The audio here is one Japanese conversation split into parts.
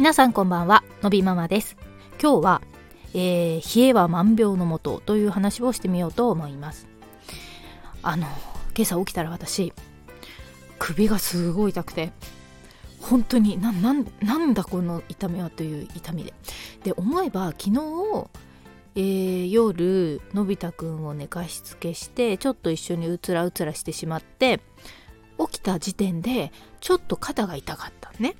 皆さんこんばんはのびママです。今日は、えー、冷えは万病のもとという話をしてみようと思います。あの今朝起きたら私首がすごい痛くて本当になななんだこの痛みはという痛みで。で思えば昨日、えー、夜のび太くんを寝かしつけしてちょっと一緒にうつらうつらしてしまって起きた時点でちょっと肩が痛かったね。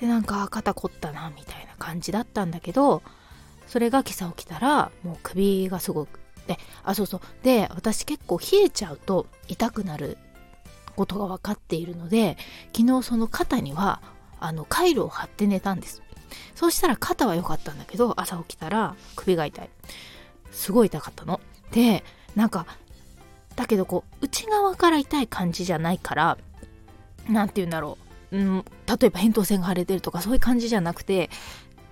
でなんか肩凝ったなみたいな感じだったんだけどそれが今朝起きたらもう首がすごくであそうそう。で私結構冷えちゃうと痛くなることが分かっているので昨日その肩にはあのカイロを貼って寝たんです。そうしたら肩は良かったんだけど朝起きたら首が痛い。すごい痛かったの。でなんかだけどこう内側から痛い感じじゃないから何て言うんだろう。うん、例えば扁桃腺が腫れてるとかそういう感じじゃなくて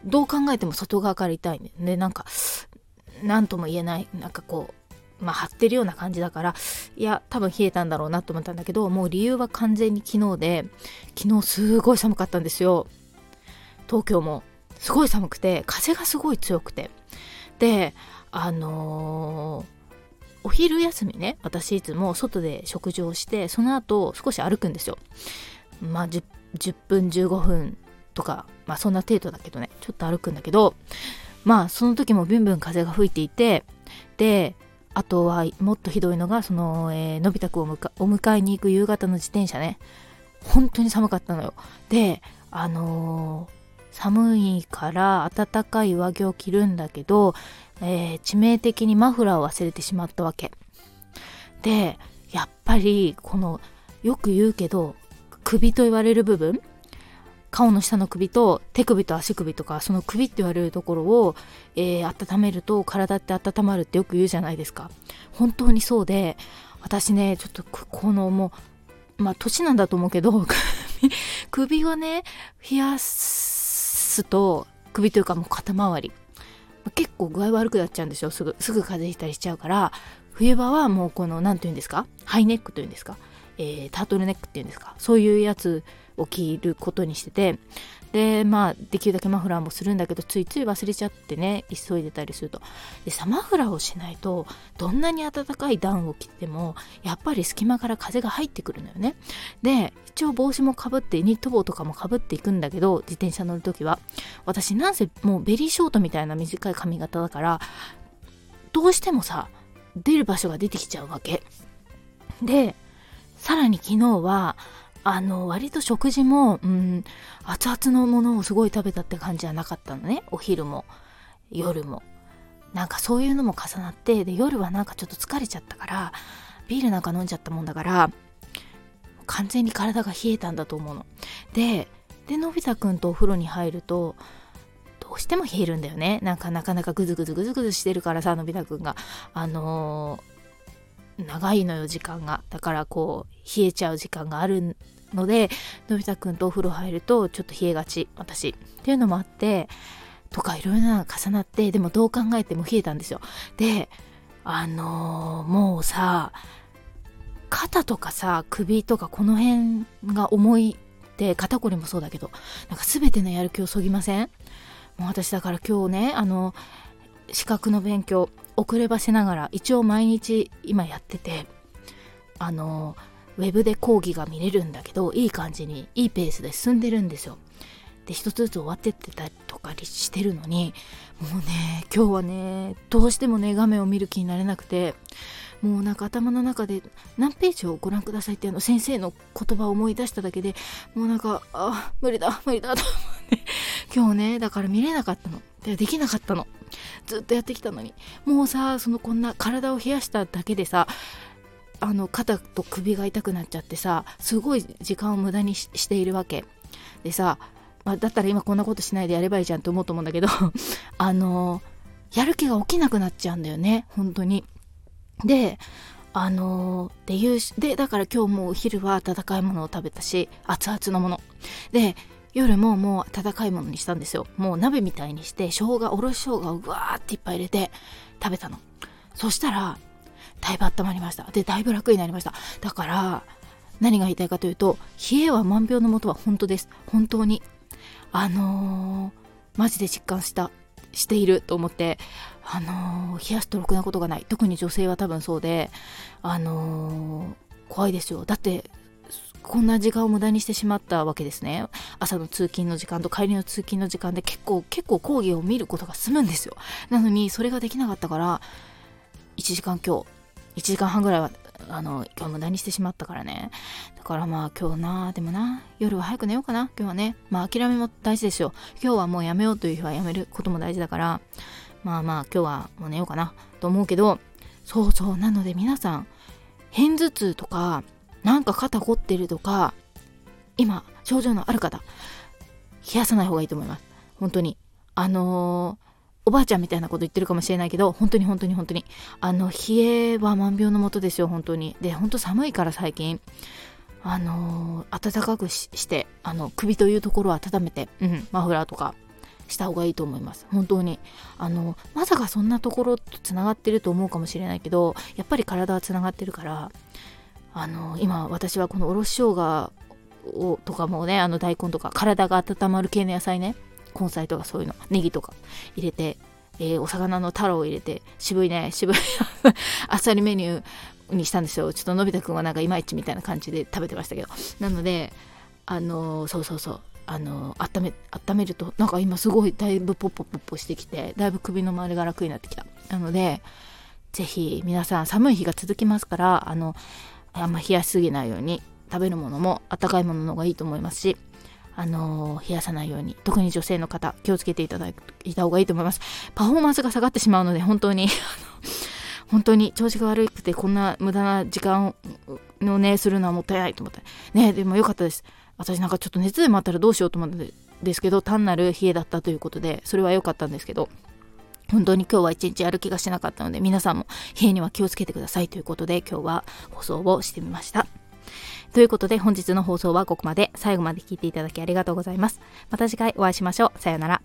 どう考えても外側から痛いね。でなんか何とも言えない。なんかこうまあ張ってるような感じだからいや多分冷えたんだろうなと思ったんだけどもう理由は完全に昨日で昨日すごい寒かったんですよ。東京も。すごい寒くて風がすごい強くて。であのーお昼休みね私いつも外で食事をしてその後少し歩くんですよ。まあ 10, 10分15分とかまあそんな程度だけどね。ちょっと歩くんだけどまあその時もビュンビュン風が吹いていてであとはもっとひどいのがその、えー、のび太くんをお迎えに行く夕方の自転車ね。本当に寒かったのよ。であのー、寒いから暖かい上着を着るんだけど、えー、致命的にマフラーを忘れてしまったわけ。でやっぱりこのよく言うけど首と言われる部分顔の下の首と手首と足首とかその首って言われるところを、えー、温めると体って温まるってよく言うじゃないですか。本当にそうで私ねちょっとこのもうまあ年なんだと思うけど 首はね冷やすと首というかもう肩周り結構具合悪くなっちゃうんですよ。すぐすぐ風邪ひいたりしちゃうから冬場はもうこの何て言うんですか？ハイネックというんですか？えー、タートルネックっていうんですか？そういうやつを着ることにしててでまあできるだけマフラーもするんだけどついつい忘れちゃってね急いでたりすると。でさマフラーをしないとどんなに暖かいダウンを着てもやっぱり隙間から風が入ってくるのよね。で一応帽子もかぶってニット帽とかもかぶっていくんだけど自転車乗る時は。私なんせもうベリーショートみたいな短い髪型だからどうしてもさ出る場所が出てきちゃうわけ。でさらに昨日はあの割と食事も、うん、熱々のものをすごい食べたって感じじゃなかったのね。お昼も夜も。なんかそういうのも重なってで夜はなんかちょっと疲れちゃったからビールなんか飲んじゃったもんだから完全に体が冷えたんだと思うの。ででのび太くんとお風呂に入るとどうしても冷えるんだよね。なんかなかなかグズグズグズグズしてるからさのび太くんが。あのー長いのよ時間が。だからこう冷えちゃう時間があるのでのび太くんとお風呂入るとちょっと冷えがち私っていうのもあってとかいろいろな重なってでもどう考えても冷えたんですよ。であのー、もうさ肩とかさ首とかこの辺が重いって肩こりもそうだけどなんか全てのやる気をそぎません？もう私だから今日ねあの資格の勉強遅ればせながら一応毎日今やっててあのウェブで講義が見れるんだけどいい感じにいいペースで進んでるんですよ。で一つずつ終わってってたりとかしてるのにもうね今日はねどうしてもね画面を見る気になれなくてもうなんか頭の中で何ページをご覧くださいってあの先生の言葉を思い出しただけでもうなんかあ無理だ無理だと思って。今日ねだから見れなかったの。でできなかったの。ずっとやってきたのに。もうさそのこんな体を冷やしただけでさあの肩と首が痛くなっちゃってさすごい時間を無駄にしているわけ。でさ、まあ、だったら今こんなことしないでやればいいじゃんって思うと思うんだけど あのやる気が起きなくなっちゃうんだよね。本当に。であのー、っていうでだから今日もお昼は温かいものを食べたし熱々のもの。で夜ももう温かいものにしたんですよ。もう鍋みたいにして生姜おろし生姜をぐわーっていっぱい入れて食べたの。そしたらだいぶ温まりました。でだいぶ楽になりました。だから何が言いたいかというと冷えは万病のもとは本当です。本当に。あのー、マジで実感したしていると思ってあのー、冷やすとろくなことがない。特に女性は多分そうであのー、怖いですよ。だってこんな時間を無駄にしてしまったわけですね。朝の通勤の時間と帰りの通勤の時間で結構結構講義を見ることが済むんですよ。なのにそれができなかったから1時間今日1時間半ぐらいはあの今日無駄にしてしまったからね。だからまあ今日なでもな夜は早く寝ようかな。今日はねまあ諦めも大事ですよ。今日はもうやめようという日はやめることも大事だからまあまあ今日はもう寝ようかなと思うけどそうそうなので皆さん片頭痛とかなんか肩凝ってるとか今症状のある方冷やさない方がいいと思います。本当に。あのー、おばあちゃんみたいなこと言ってるかもしれないけど本当に本当に本当に。あの冷えは万病のもとですよ本当に。で本当寒いから最近。あのー、暖かくしてあの首というところを温めて、うん、マフラーとかした方がいいと思います。本当に。あのまさかそんなところとつながってると思うかもしれないけどやっぱり体はつながってるからあの今私はこのおろし生姜をとかもねあの大根とか体が温まる系の野菜ね根菜とかそういうのネギとか入れて、えー、お魚のタラを入れて渋いね渋い あっさりメニューにしたんですよ。ちょっとのび太くんはなんかいまいちみたいな感じで食べてましたけど。なのであの、そうそうそう。あの、温め温めるとなんか今すごいだいぶポッポポッポしてきてだいぶ首の周りが楽になってきた。なのでぜひ皆さん寒い日が続きますからあのあんま冷やしすぎないように食べるものも温かいものの方がいいと思いますしあのー、冷やさないように特に女性の方気をつけていただいた方がいいと思います。パフォーマンスが下がってしまうので本当に 本当に調子が悪くてこんな無駄な時間をねするのはもったいないと思って。ねでもよかったです。私なんかちょっと熱でもあったらどうしようと思ったんですけど単なる冷えだったということでそれは良かったんですけど本当に今日は一日やる気がしなかったので皆さんも冷えには気をつけてくださいということで今日は放送をしてみました。ということで本日の放送はここまで最後まで聞いていただきありがとうございます。また次回お会いしましょう。さようなら。